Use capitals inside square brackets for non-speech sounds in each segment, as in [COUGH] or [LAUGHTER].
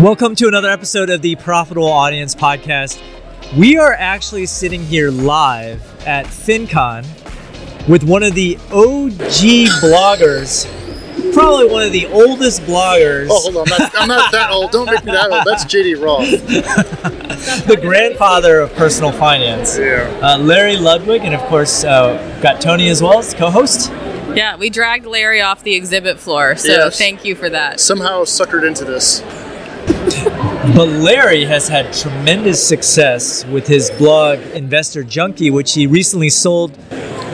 Welcome to another episode of the Profitable Audience Podcast. We are actually sitting here live at FinCon with one of the OG bloggers, probably one of the oldest bloggers, Oh, hold on. I'm not, I'm not that old. Don't make me that old. That's JD Roth. [LAUGHS] the grandfather of personal finance, Yeah. uh, Larry Ludwig, and of course, uh, got Toni as well as co host. Yeah, we dragged Larry off the exhibit floor, so Yes. thank you for that. Somehow suckered into this. But Larry has had tremendous success with his blog Investor Junkie, which he recently sold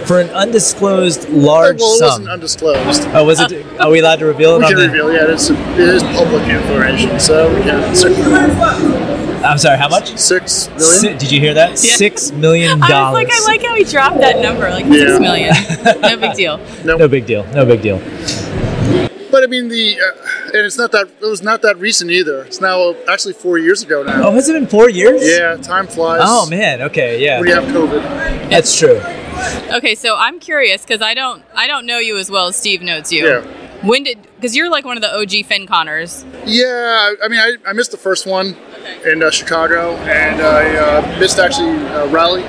for an undisclosed large well, it sum. wasn't undisclosed. Oh, was it? Are we allowed to reveal it? We on can the- reveal, yeah, it's, it is public information, so we can. Six, I'm sorry. How much? six million? Si- did you hear that? Yeah. Six million I dollars. was like, I like how he dropped that number, like Yeah. six million. No big [LAUGHS] deal. No, No big deal. No big deal. but I mean the, uh, and it's not that it was not that recent either. It's now actually four years ago now. Oh, has it been four years? Yeah, time flies. Oh man. Okay. Yeah. We have COVID. That's true. Okay, so I'm curious because I don't, I don't know you as well as Steve knows you. Yeah. When did? Because you're like one of the OG FinConners. Yeah, I mean, I, I missed the first one in uh, Chicago, and I uh, missed actually uh, Raleigh,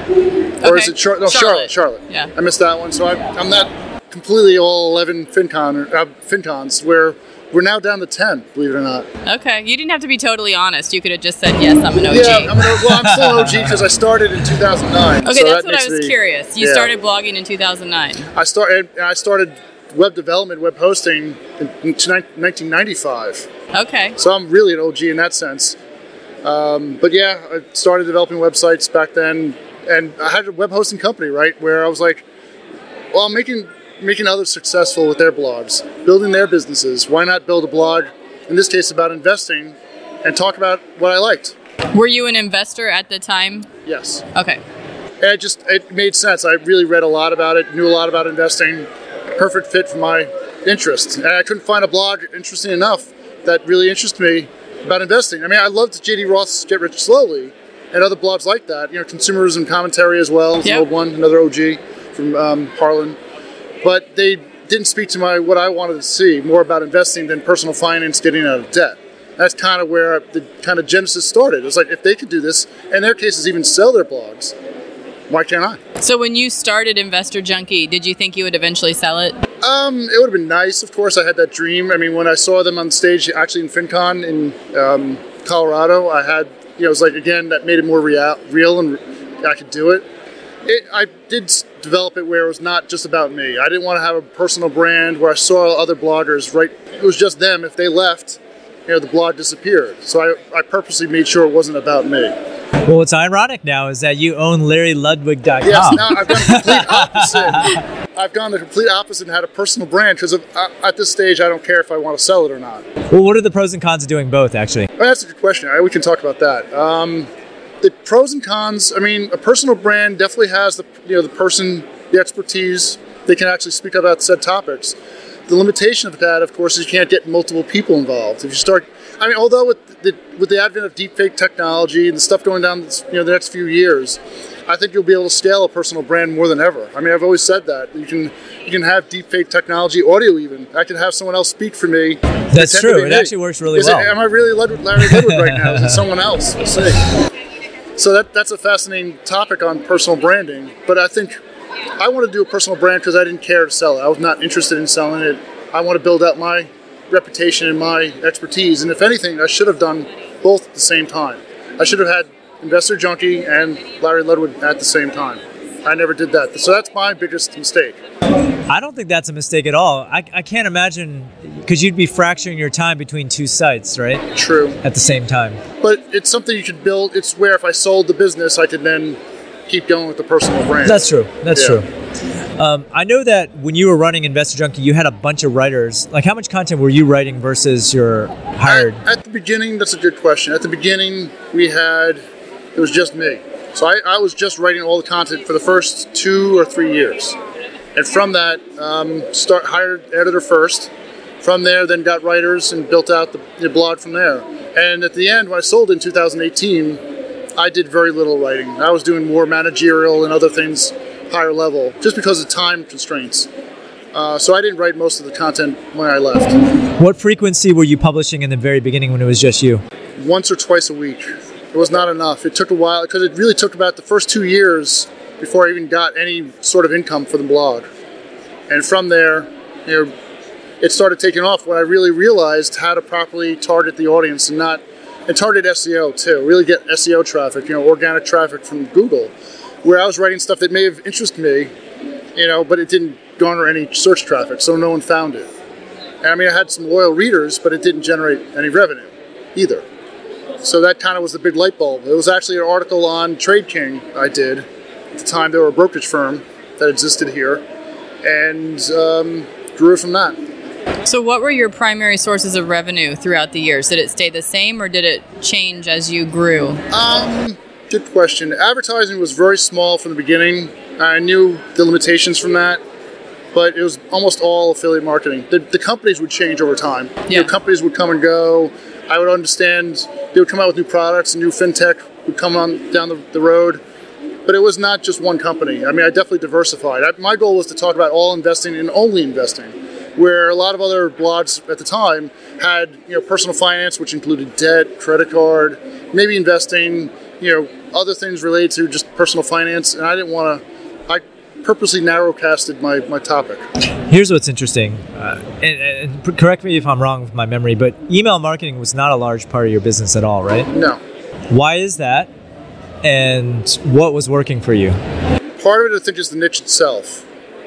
or is it Char- no, Charlotte. Charlotte? Charlotte. Yeah. I missed that one, so I, I'm not completely all 11 FinCon uh, FinCons. Where we're now down to 10, believe it or not. Okay, you didn't have to be totally honest. You could have just said yes, I'm an OG. Yeah, I'm an, well, I'm still an OG because I started in 2009. okay, so that's that what I was me- curious. You yeah. started blogging in 2009. I started. I started web development, web hosting in, in 1995. Okay. So I'm really an OG in that sense. Um, but yeah, I started developing websites back then, and I had a web hosting company, right, where I was like, well, I'm making making others successful with their blogs, building their businesses. Why not build a blog, in this case, about investing, and talk about what I liked? Were you an investor at the time? Yes, Okay. and it just it made sense. I really read a lot about it, knew a lot about investing. Perfect fit for my interests, and I couldn't find a blog interesting enough that really interested me about investing. I mean, I loved JD Roth's Get Rich Slowly and other blogs like that. You know, consumerism commentary as well. Yeah. an old one, another OG from um, Harlan. But they didn't speak to my what I wanted to see more about investing than personal finance, getting out of debt. That's kind of where the kind of genesis started. It was like if they could do this, in their cases, even sell their blogs, why can't I? So when you started Investor Junkie, did you think you would eventually sell it? Um, it would have been nice, of course. I had that dream. I mean, when I saw them on stage, actually in FinCon in um, Colorado, I had, you know, it was like again that made it more real, real, and I could do it. It, I did develop it where it was not just about me. I didn't want to have a personal brand where I saw other bloggers. Right, it was just them. If they left, you know, the blog disappeared. So I, I purposely made sure it wasn't about me. Well, what's ironic now is that you own LarryLudwig.com. Yes, now I've gone the complete opposite. [LAUGHS] I've gone the complete opposite and had a personal brand because at this stage, I don't care if I want to sell it or not. well, what are the pros and cons of doing both? Actually, Well, that's a good question. I- We can talk about that. Um, the pros and cons. I mean, a personal brand definitely has the you know the person, the expertise. They can actually speak about said topics. The limitation of that, of course, is you can't get multiple people involved. If you start, I mean, although with the with the advent of deepfake technology and the stuff going down, you know, the next few years, I think you'll be able to scale a personal brand more than ever. I mean, I've always said that you can you can have deepfake technology, audio even. I can have someone else speak for me. That's true. It me. actually works really Is well. It, am I really Lud- Larry Ludwig right now? Is it someone else? We'll see. So that that's a fascinating topic on personal branding. But I think I want to do a personal brand because I didn't care to sell it. I was not interested in selling it. I want to build out my reputation and my expertise. And if anything, I should have done both at the same time. I should have had Investor Junkie and Larry Ludwig at the same time. I never did that. So that's my biggest mistake. I don't think that's a mistake at all. I, I can't imagine because you'd be fracturing your time between two sites, right? True. At the same time. But it's something you could build. It's where if I sold the business, I could then keep going with the personal brand. That's true. That's Yeah. true. Um, I know that when you were running Investor Junkie, you had a bunch of writers. Like, how much content were you writing versus your hired? At, at the beginning, that's a good question. At the beginning, we had it was just me, so I, I was just writing all the content for the first two or three years, and from that, um, start hired editor first. From there, then got writers and built out the, the blog from there. And at the end, when I sold in 2018, I did very little writing. I was doing more managerial and other things, higher level, just because of time constraints. Uh, so I didn't write most of the content when I left. What frequency were you publishing in the very beginning when it was just you? once or twice a week. It was not enough. It took a while because it really took about the first two years before I even got any sort of income for the blog. And from there, you know, it started taking off when I really realized how to properly target the audience and not and target SEO too. Really get SEO traffic, you know, organic traffic from Google, where I was writing stuff that may have interested me, you know, but it didn't garner any search traffic, so no one found it. And I mean, I had some loyal readers, but it didn't generate any revenue either. So that kind of was the big light bulb. It was actually an article on TradeKing I did at the time. They were a brokerage firm that existed here, and um, grew from that. So, what were your primary sources of revenue throughout the years? Did it stay the same or did it change as you grew? Um, good question. Advertising was very small from the beginning. I knew the limitations from that, but it was almost all affiliate marketing. The, the companies would change over time. Yeah. You know, companies would come and go. I would understand they would come out with new products, and new fintech would come on down the, the road. But it was not just one company. I mean, I definitely diversified. I, my goal was to talk about all investing and only investing where a lot of other blogs at the time had you know personal finance, which included debt, credit card, maybe investing, you know, other things related to just personal finance, and I didn't want to. I purposely narrowcasted my, my topic. Here's what's interesting, uh, and, and correct me if I'm wrong with my memory, but email marketing was not a large part of your business at all, right? No. Why is that? And what was working for you? Part of it, I think, is the niche itself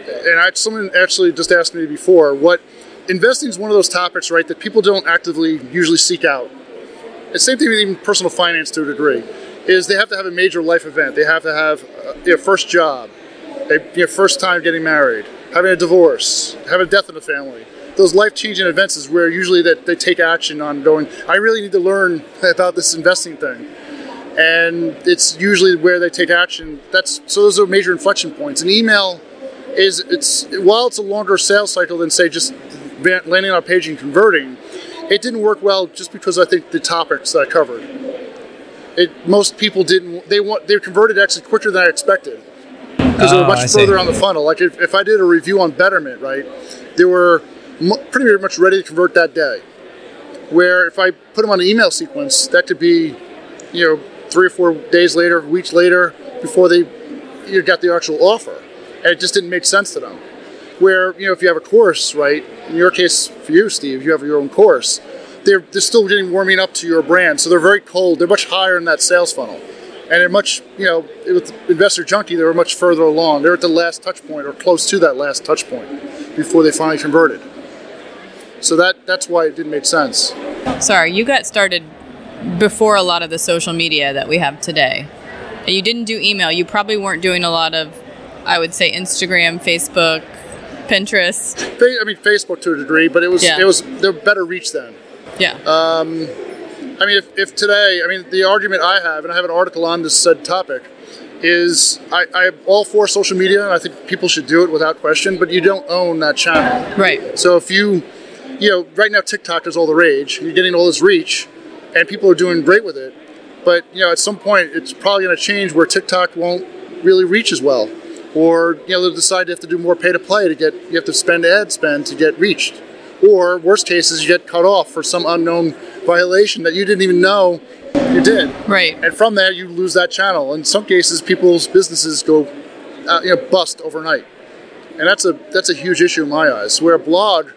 and I, someone actually just asked me before what investing is one of those topics, right, that people don't actively usually seek out. The same thing with even personal finance to a degree is they have to have a major life event. They have to have uh, a, a first job, a you know, first time getting married, having a divorce, having a death in the family. Those life-changing events is where usually that they take action on going. I really need to learn [LAUGHS] about this investing thing, and it's usually where they take action. That's so those are major inflection points. An email is it's while it's a longer sales cycle than say just landing on a page and converting, it didn't work well just because I think the topics that I covered. It most people didn't they want they converted actually quicker than I expected because oh, they were much I further see. on the funnel. Like if, if I did a review on Betterment, right, they were pretty much ready to convert that day. Where if I put them on an email sequence, that could be, you know, three or four days later, weeks later, before they you got the actual offer and it just didn't make sense to them. Where you know, if you have a course, right? In your case, for you, Steve, you have your own course. They're they're still getting warming up to your brand, so they're very cold. They're much higher in that sales funnel, and they're much you know with Investor Junkie, they were much further along. They're at the last touch point or close to that last touch point before they finally converted. So that that's why it didn't make sense. Sorry, you got started before a lot of the social media that we have today. You didn't do email. You probably weren't doing a lot of I would say Instagram, Facebook, Pinterest. I mean, Facebook to a degree, but it was yeah. it was there better reach then. Yeah. Um, I mean, if, if today, I mean, the argument I have, and I have an article on this said topic, is I, I am all for social media, and I think people should do it without question, but you don't own that channel. Right. So if you, you know, right now TikTok is all the rage, you're getting all this reach, and people are doing great with it, but, you know, at some point, it's probably going to change where TikTok won't really reach as well. Or you know they'll decide you have to do more pay to play to get you have to spend ad spend to get reached. Or worst cases you get cut off for some unknown violation that you didn't even know you did. Right. And from there you lose that channel. In some cases people's businesses go uh, you know bust overnight. And that's a that's a huge issue in my eyes where a blog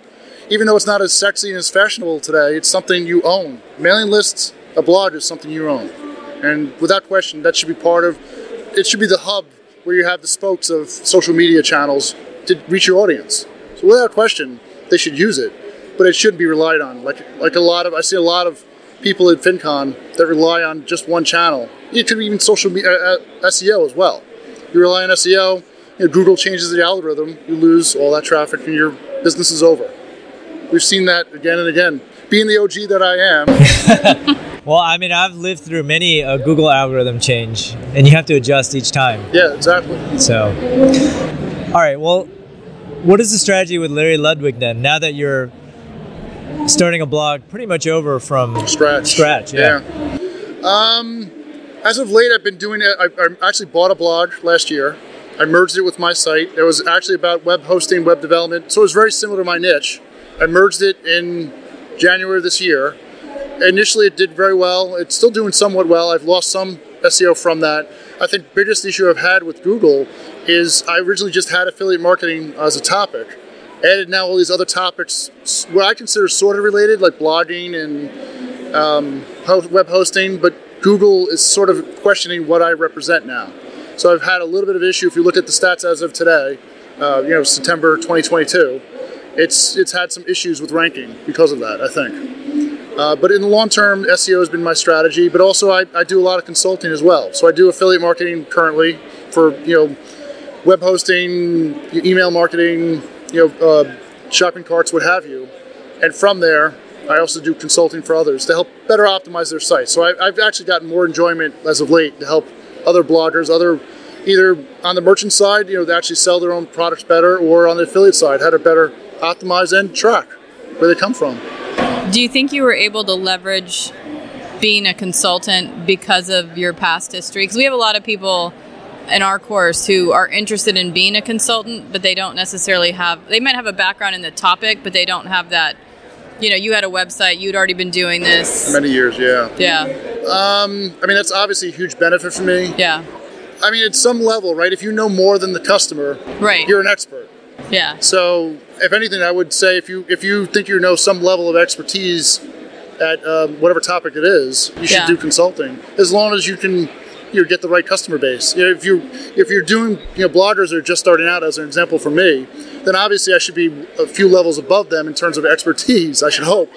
even though it's not as sexy and as fashionable today it's something you own mailing lists a blog is something you own and without question that should be part of it should be the hub where you have the spokes of social media channels to reach your audience. So without question, they should use it, but it shouldn't be relied on. Like like a lot of I see a lot of people at FinCon that rely on just one channel. It could be even social media uh, uh SEO as well. You rely on SEO, you know, Google changes the algorithm, you lose all that traffic, and your business is over. We've seen that again and again. Being the OG that I am. [LAUGHS] Well, I mean, I've lived through many a Google algorithm change, and you have to adjust each time. Yeah, exactly. So, all right. Well, what is the strategy with Larry Ludwig then? Now that you're starting a blog pretty much over from scratch. Scratch, yeah. yeah. Um, as of late, I've been doing it. I, I actually bought a blog last year. I merged it with my site. It was actually about web hosting, web development. So it was very similar to my niche. I merged it in January of this year initially it did very well. It's still doing somewhat well. I've lost some SEO from that. I think biggest issue I've had with Google is I originally just had affiliate marketing as a topic. Added now all these other topics, what I consider sort of related, like blogging and um, web hosting, but Google is sort of questioning what I represent now. So I've had a little bit of issue. If you look at the stats as of today, uh, you know September 2022, it's it's had some issues with ranking because of that. I think. Uh, but in the long term, SEO has been my strategy. But also, I, I do a lot of consulting as well. So I do affiliate marketing currently for you know web hosting, email marketing, you know uh, shopping carts, what have you. And from there, I also do consulting for others to help better optimize their sites. So I, I've actually gotten more enjoyment as of late to help other bloggers, other either on the merchant side, you know, they actually sell their own products better, or on the affiliate side, how to better optimize and track where they come from. Do you think you were able to leverage being a consultant because of your past history? Because we have a lot of people in our course who are interested in being a consultant, but they don't necessarily have, they might have a background in the topic, but they don't have that. You know, you had a website, you'd already been doing this. Many years, yeah. Yeah. Um, I mean, that's obviously a huge benefit for me. Yeah. I mean, at some level, right? If you know more than the customer, right. you're an expert. Yeah. So, if anything, I would say if you if you think you know some level of expertise at um, whatever topic it is, you should Yeah. do consulting. As long as you can, you know, get the right customer base. You know, if you if you're doing you know bloggers are just starting out, as an example for me, then obviously I should be a few levels above them in terms of expertise. I should hope,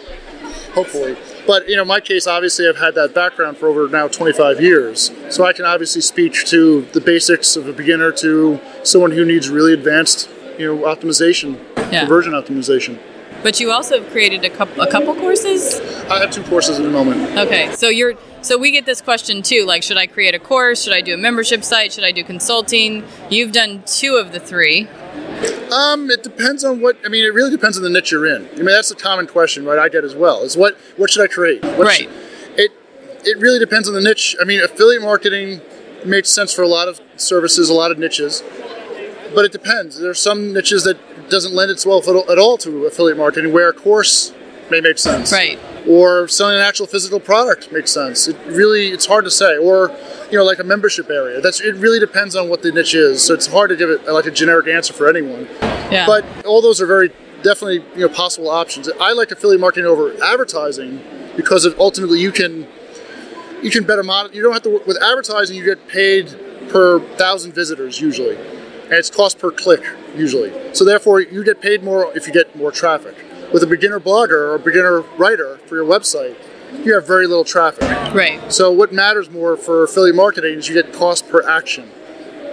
hopefully. But you know, in my case, obviously, I've had that background for over now 25 years, so I can obviously speak to the basics of a beginner to someone who needs really advanced, you know, optimization, Yeah. conversion optimization. But you also have created a couple a couple courses. I have two courses at the moment. Okay, so you're so we get this question too. Like, should I create a course? Should I do a membership site? Should I do consulting? You've done two of the three. Um, it depends on what. I mean, it really depends on the niche you're in. I mean, that's a common question, right? I get as well. Is what what should I create? What Right. should- it it really depends on the niche. I mean, affiliate marketing makes sense for a lot of services, a lot of niches, but it depends. There's some niches that doesn't lend itself at all- to affiliate marketing, where a course may make sense. Right. Or selling an actual physical product makes sense. It really it's hard to say. Or you know, like a membership area. That's it. Really depends on what the niche is. So it's hard to give it like a generic answer for anyone. Yeah. But all those are very definitely you know possible options. I like affiliate marketing over advertising because ultimately you can you can better model. You don't have to work with advertising. You get paid per thousand visitors usually, and it's cost per click usually. So therefore, you get paid more if you get more traffic. With a beginner blogger or a beginner writer for your website, you have very little traffic. right. So what matters more for affiliate marketing is you get cost per action.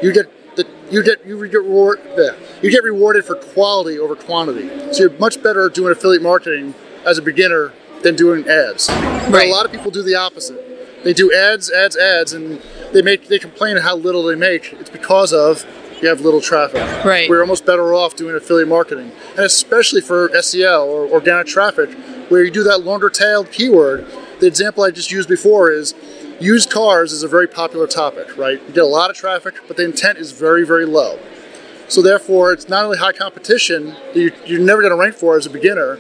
You get the you get you get reward yeah, you get rewarded for quality over quantity. So you're much better at doing affiliate marketing as a beginner than doing ads. But Right. a lot of people do the opposite. They do ads, ads, ads, and they make they complain how little they make. It's because of you have little traffic. Right. We're almost better off doing affiliate marketing, and especially for SEO or organic traffic, where you do that longer tailed keyword. The example I just used before is used cars is a very popular topic, right? You get a lot of traffic, but the intent is very, very low. So therefore, it's not only high competition that you- you're never going to rank for as a beginner,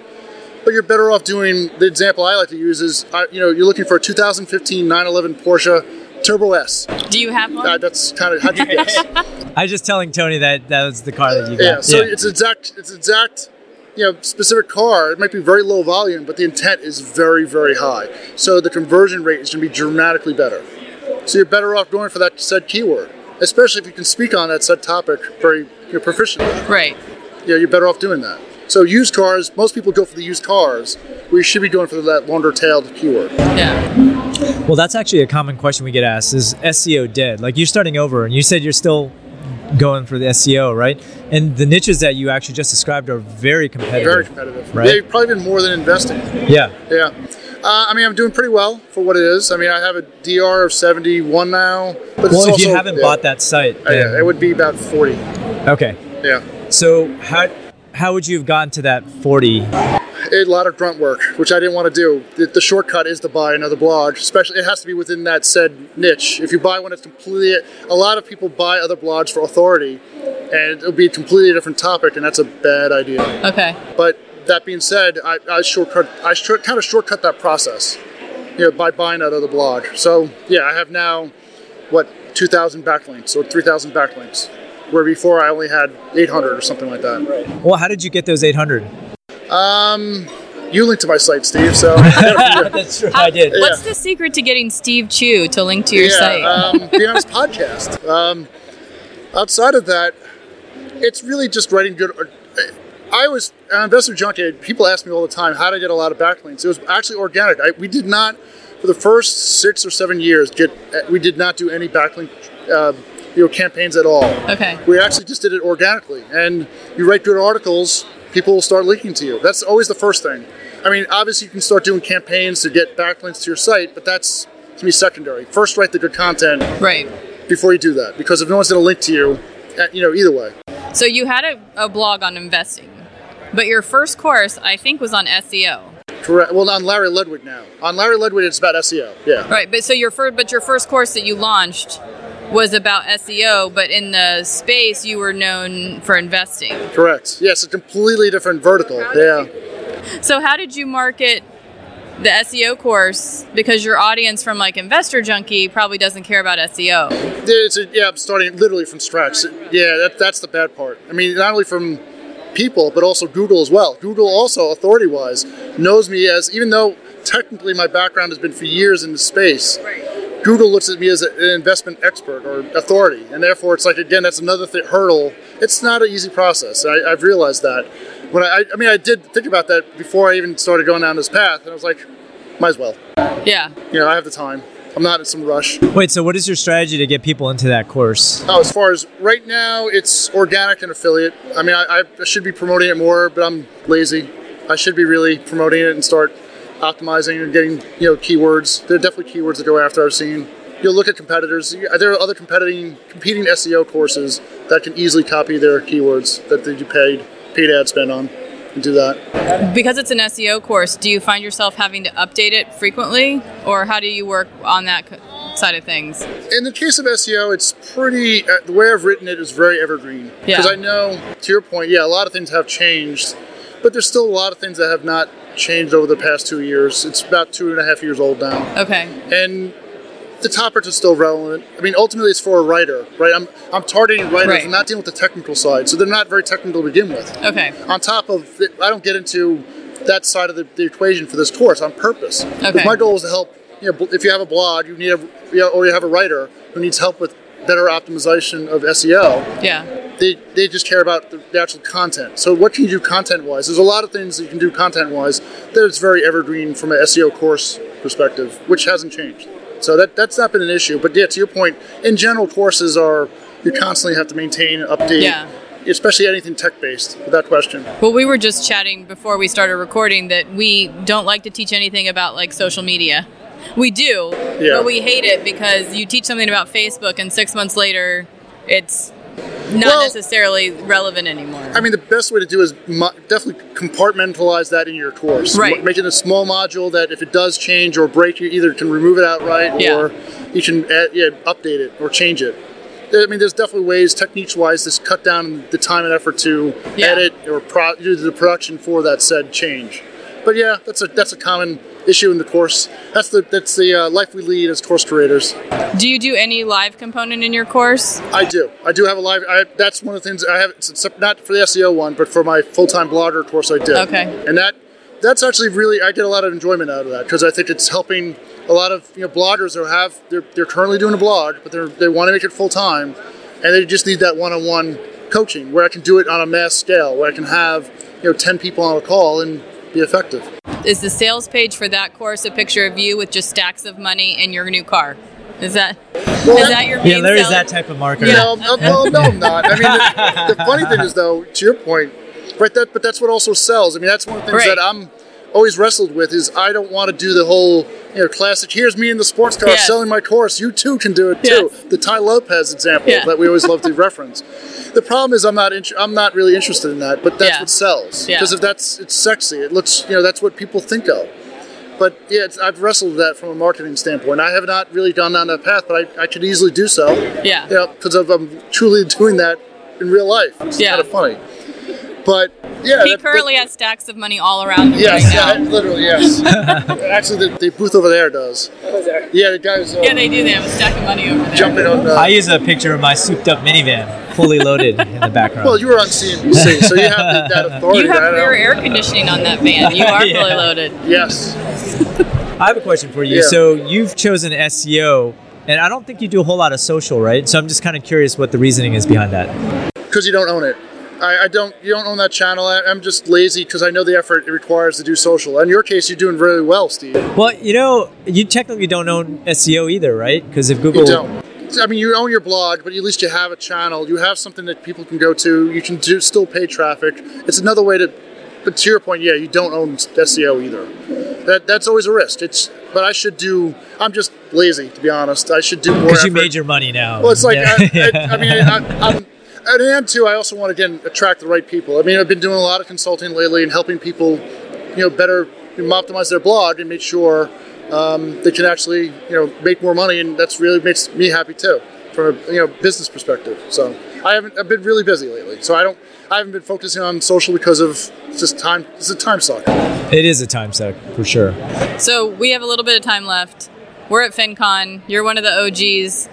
but you're better off doing the example I like to use is you know you're looking for a 2015 911 Porsche Turbo S. Do you have one? Uh, that's kind of how'd you [LAUGHS] guess? I was just telling Toni that that was the car that you got. Yeah, so it's exact, it's exact, you know, specific car. It might be very low volume, but the intent is very, very high. So the conversion rate is going to be dramatically better. So you're better off going for that said keyword, especially if you can speak on that said topic very you know, proficiently. right. Yeah, you're better off doing that. So used cars, most people go for the used cars. We should be going for that longer-tailed keyword. Yeah. Well, that's actually a common question we get asked: Is SEO dead? Like you're starting over, and you said you're still going for the SEO, right? And the niches that you actually just described are very competitive. Very competitive. Right. Yeah, probably been more than investing. Yeah. Yeah. Uh, I mean, I'm doing pretty well for what it is. I mean, I have a DR of 71 now. But Well, if you haven't yeah. bought that site, Uh, yeah, it would be about 40. okay. Yeah. So how how would you have gotten to that forty? A lot of grunt work, which I didn't want to do. The, the shortcut is to buy another blog, especially it has to be within that said niche. If you buy one that's completely, a lot of people buy other blogs for authority, and it'll be a completely different topic, and that's a bad idea. Okay. But that being said, I, I shortcut, I short, kind of shortcut that process. you know, by buying that other blog. So yeah, I have now what 2,000 backlinks or 3,000 backlinks, where before I only had 800 or something like that. Right. Well, how did you get those 800? Um, you linked to my site, Steve. So [LAUGHS] That's true. I did. What's the secret to getting Steve Chou to link to your site? yeah, um, be honest, podcast. [LAUGHS] Um, outside of that, it's really just writing good. I was an investor junkie. People ask me all the time how to get a lot of backlinks. It was actually organic. I, we did not, for the first six or seven years, get we did not do any backlink, uh, you know, campaigns at all. okay. We actually just did it organically. And you write good articles, people will start linking to you. That's always the first thing. I mean, obviously, you can start doing campaigns to get backlinks to your site, but that's to me secondary. First, write the good content Right. before you do that, because if no one's going to link to you, uh, you know, either way. So you had a, a blog on investing, but your first course, I think, was on SEO. Correct. Well, on Larry Ludwig now. On Larry Ludwig, it's about SEO. Yeah. Right. But so your first, but your first course that you launched was about SEO, but in the space you were known for investing. Correct. Yes, a completely different vertical. Yeah. So how did you market the SEO course? Because your audience from like Investor Junkie probably doesn't care about SEO. It's a, yeah, I'm starting literally from scratch. Yeah, that, that's the bad part. I mean, not only from people, but also Google as well. Google also, authority-wise, knows me as, even though technically my background has been for years in the space, Google looks at me as a- an investment expert or authority, and therefore it's like again that's another th- hurdle. It's not an easy process. I, I've realized that. When I, I mean, I did think about that before I even started going down this path, and I was like, might as well. Yeah. You know, I have the time. I'm not in some rush. Wait, so what is your strategy to get people into that course? Oh, as far as right now, it's organic and affiliate. I mean, I, I should be promoting it more, but I'm lazy. I should be really promoting it and start optimizing and getting you know keywords. There are definitely keywords to go after. I've seen. You'll look at competitors. There are other competing competing SEO courses that can easily copy their keywords that you paid paid ad spend on and do that. Because it's an SEO course, do you find yourself having to update it frequently, or how do you work on that side of things? In the case of SEO, it's pretty. Uh, the way I've written it is very evergreen. Yeah. Because I know, to your point, yeah, a lot of things have changed, but there's still a lot of things that have not changed over the past two years. It's about two and a half years old now, Okay. and the topics are still relevant. I mean, ultimately, it's for a writer, right? I'm I'm targeting writers Right. and not dealing with the technical side, so they're not very technical to begin with. Okay. On top of, it, I don't get into that side of the, the equation for this course on purpose. Okay. My goal is to help. You know, if you have a blog, you need a, you know, or you have a writer who needs help with better optimization of SEO. Yeah. They, they just care about the, the actual content. So what can you do content wise? There's a lot of things that you can do content wise that is very evergreen from an SEO course perspective, which hasn't changed. So that that's not been an issue. But yeah, to your point, in general, courses are you constantly have to maintain and update. Yeah. Especially anything tech based, without question. Well, we were just chatting before we started recording that we don't like to teach anything about like social media. We do, Yeah. but we hate it because you teach something about Facebook and six months later, it's not Well- necessarily relevant anymore. I mean, the best way to do is mo- definitely compartmentalize that in your course. Right. M- Make it a small module that if it does change or break, you either can remove it outright Yeah. or you can add, yeah, update it or change it. I mean, there's definitely ways, techniques-wise, to cut down the time and effort to Yeah. edit or pro- do the production for that said change. But yeah, that's a that's a common issue in the course. That's the that's the uh, life we lead as course creators. do you do any live component in your course? I do. I do have a live. I, that's one of the things I have. It's not for the SEO one, but for my full-time blogger course, I did. Okay. And that that's actually really I get a lot of enjoyment out of that because I think it's helping a lot of you know bloggers who have they're, they're currently doing a blog, but they they want to make it full time, and they just need that one-on-one coaching where I can do it on a mass scale, where I can have you know ten people on a call and be effective. Is the sales page for that course a picture of you with just stacks of money and your new car? Is that is that your main Yeah, Larry's selling- that type of marketer. You know, uh, well, no, I'm not. I mean, the, the funny thing is, though, to your point, right? That, but that's what also sells. I mean, that's one of the things Right. that I'm always wrestled with is I don't want to do the whole, you know, classic. Here's me in the sports car Yes. selling my course. You too can do it too. Yes. The Tai Lopez example Yeah. that we always love to reference. The problem is I'm not I'm not really interested in that, but that's Yeah. what sells. Because if that's it's sexy, it looks you know that's what people think of. But yeah, it's, I've wrestled with that from a marketing standpoint. I have not really gone down that path, but I, I could easily do so. Yeah. Yeah, because I'm truly [LAUGHS] doing that in real life. It's Yeah. kind of funny. But yeah, He that- currently has stacks of money all around him Yes, right yeah, now. literally, yes. [LAUGHS] Actually, the, the booth over there does. Over there. Yeah, the guy's uh, Yeah, they do. They have a stack of money over there. jumping on. Uh, I use a picture of my souped up minivan, fully loaded in the background. well, you were on CNBC, so you have the, that [LAUGHS] authority. You have don't rear know. air conditioning on that van. You are [LAUGHS] Yeah. fully loaded. Yes. I have a question for you. Yeah. So you've chosen SEO, and I don't think you do a whole lot of social, right? So I'm just kind of curious what the reasoning is behind that. because you don't own it. I, I don't. You don't own that channel. I, I'm just lazy because I know the effort it requires to do social. In your case, you're doing really well, Steve. Well, you know, you technically don't own SEO either, right? Because if Google, You don't. I mean, you own your blog, but at least you have a channel. You have something that people can go to. You can do still pay traffic. It's another way to. But to your point, yeah, you don't own SEO either. That that's always a risk. It's. But I should do. I'm just lazy, to be honest. I should do more. because you made your money now. Well, it's like Yeah. I, I, I [LAUGHS] mean, I, I'm, and and too, I also want to again attract the right people. I mean, I've been doing a lot of consulting lately and helping people, you know, better you know, optimize their blog and make sure um, they can actually, you know, make more money, and that's really makes me happy too, from a you know business perspective. So I haven't, I've been really busy lately, so I don't, I haven't been focusing on social because of it's just time. It's a time suck. it is a time suck for sure. So we have a little bit of time left. We're at FinCon. You're one of the OGs.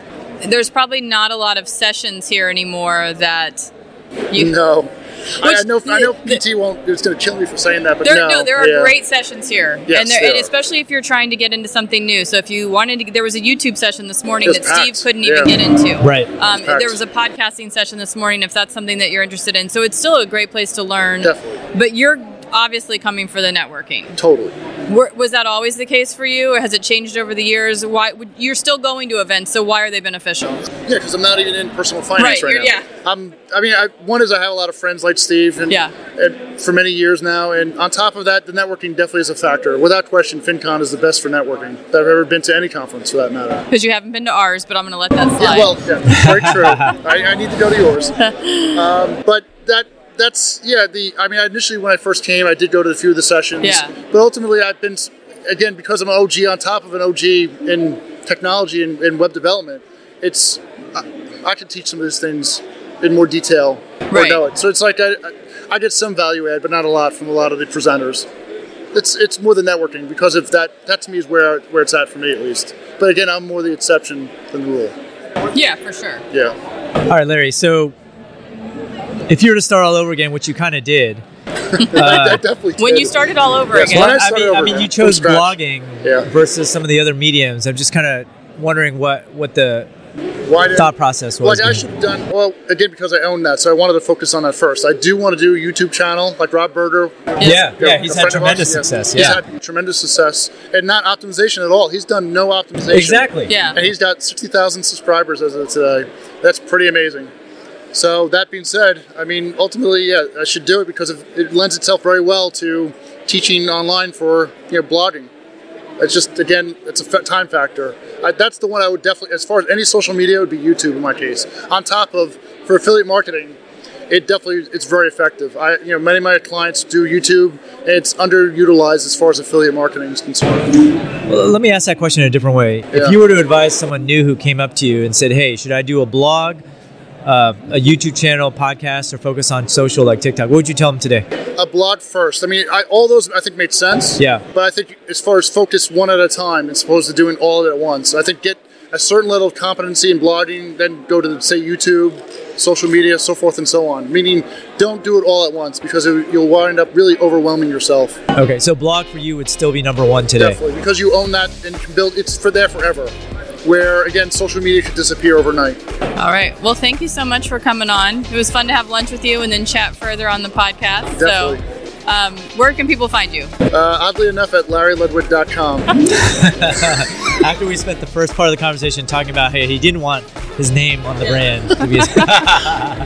There's probably not a lot of sessions here anymore that you. No. I, I know. I know. the- PT won't. It's going to kill me for saying that, but There, no. no, there are yeah. great sessions here, Yes, and, there, there and especially if you're trying to get into something new. So if you wanted to, there was a YouTube session this morning It's that Steve couldn't even get into. Right. Um, packed. there was a podcasting session this morning. If that's something that you're interested in, so it's still a great place to learn. Definitely. But you're obviously coming for the networking. Totally. Were, was that always the case for you, or has it changed over the years? Why would, you're still going to events? So why are they beneficial? Yeah, because I'm not even in personal finance Right, right, now. yeah. I'm. I mean, I, one is I have a lot of friends like Steve, and, Yeah. and for many years now. And on top of that, the networking definitely is a factor. Without question, FinCon is the best for networking that I've ever been to any conference, for that matter. Because you haven't been to ours, but I'm going to let that Yeah, slide. well, yeah, very true. [LAUGHS] I, I need to go to yours. [LAUGHS] Um, but that that's yeah. The I mean, initially when I first came, I did go to a few of the sessions. Yeah. But ultimately, I've been again because I'm an OG on top of an OG in technology and, and web development. It's I, I can teach some of these things in more detail or Right. know it. So it's like I, I I get some value add, but not a lot from a lot of the presenters. It's it's more the networking because of that. That to me is where where it's at for me at least. But again, I'm more the exception than the rule. yeah, for sure. Yeah. All right, Larry. So if you were to start all over again, which you kind of did, [LAUGHS] I, I definitely did. When you started all over Yes, again, I I started mean, I mean, you chose blogging Yeah. versus some of the other mediums. I'm just kind of wondering what what the Why did, thought process was. Like I should have done well again because I own that, so I wanted to focus on that first. I do want to do a YouTube channel like Rob Berger. yeah, you yeah, he's had tremendous ours, success. he's Yeah, had tremendous success, and not optimization at all. He's done no optimization. exactly. yeah. and he's got sixty thousand subscribers as of today. That's pretty amazing. So that being said, I mean, ultimately, yeah, I should do it because it lends itself very well to teaching online for you know blogging. It's just again, it's a time factor. I, that's the one I would definitely, as far as any social media, would be YouTube in my case. On top of for affiliate marketing, it definitely it's very effective. I you know many of my clients do YouTube, and it's underutilized as far as affiliate marketing is concerned. Well, let me ask that question in a different way. Yeah. If you were to advise someone new who came up to you and said, "Hey, should I do a blog, uh, a YouTube channel, podcast, or focus on social like TikTok?" What would you tell them today? a blog first. I mean, I, all those I think made sense. Yeah. But I think as far as focus one at a time, as opposed to doing all at once, I think get a certain level of competency in blogging, then go to say YouTube, social media, so forth and so on. Meaning, don't do it all at once because it, you'll wind up really overwhelming yourself. Okay, so blog for you would still be number one today. Definitely because you own that and can build. It's for there forever. Where again, social media could disappear overnight. All right. Well, thank you so much for coming on. It was fun to have lunch with you and then chat further on the podcast. Definitely. So, um, where can people find you? Uh, oddly enough, at LarryLudwig.com. [LAUGHS] [LAUGHS] After we spent the first part of the conversation talking about, hey, he didn't want his name on the brand. To be [LAUGHS]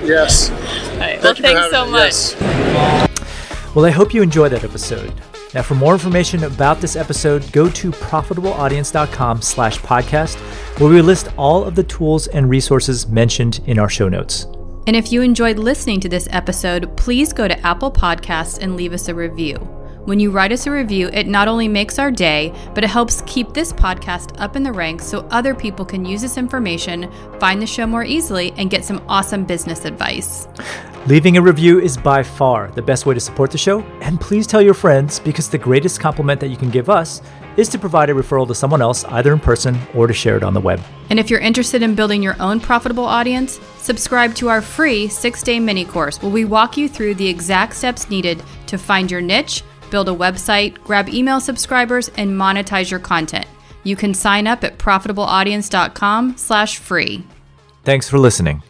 yes. All right. Thank Well, thanks so me. much. Yes. Well, I hope you enjoyed that episode. Now, for more information about this episode, go to profitableaudience.com slash podcast, where we list all of the tools and resources mentioned in our show notes. And if you enjoyed listening to this episode, please go to Apple Podcasts and leave us a review. When you write us a review, it not only makes our day, but it helps keep this podcast up in the ranks so other people can use this information, find the show more easily, and get some awesome business advice. Leaving a review is by far the best way to support the show, and please tell your friends because the greatest compliment that you can give us is to provide a referral to someone else, either in person or to share it on the web. And if you're interested in building your own profitable audience, subscribe to our free six day mini course where we walk you through the exact steps needed to find your niche, build a website, grab email subscribers, and monetize your content. You can sign up at profitableaudience.com slash free. Thanks for listening.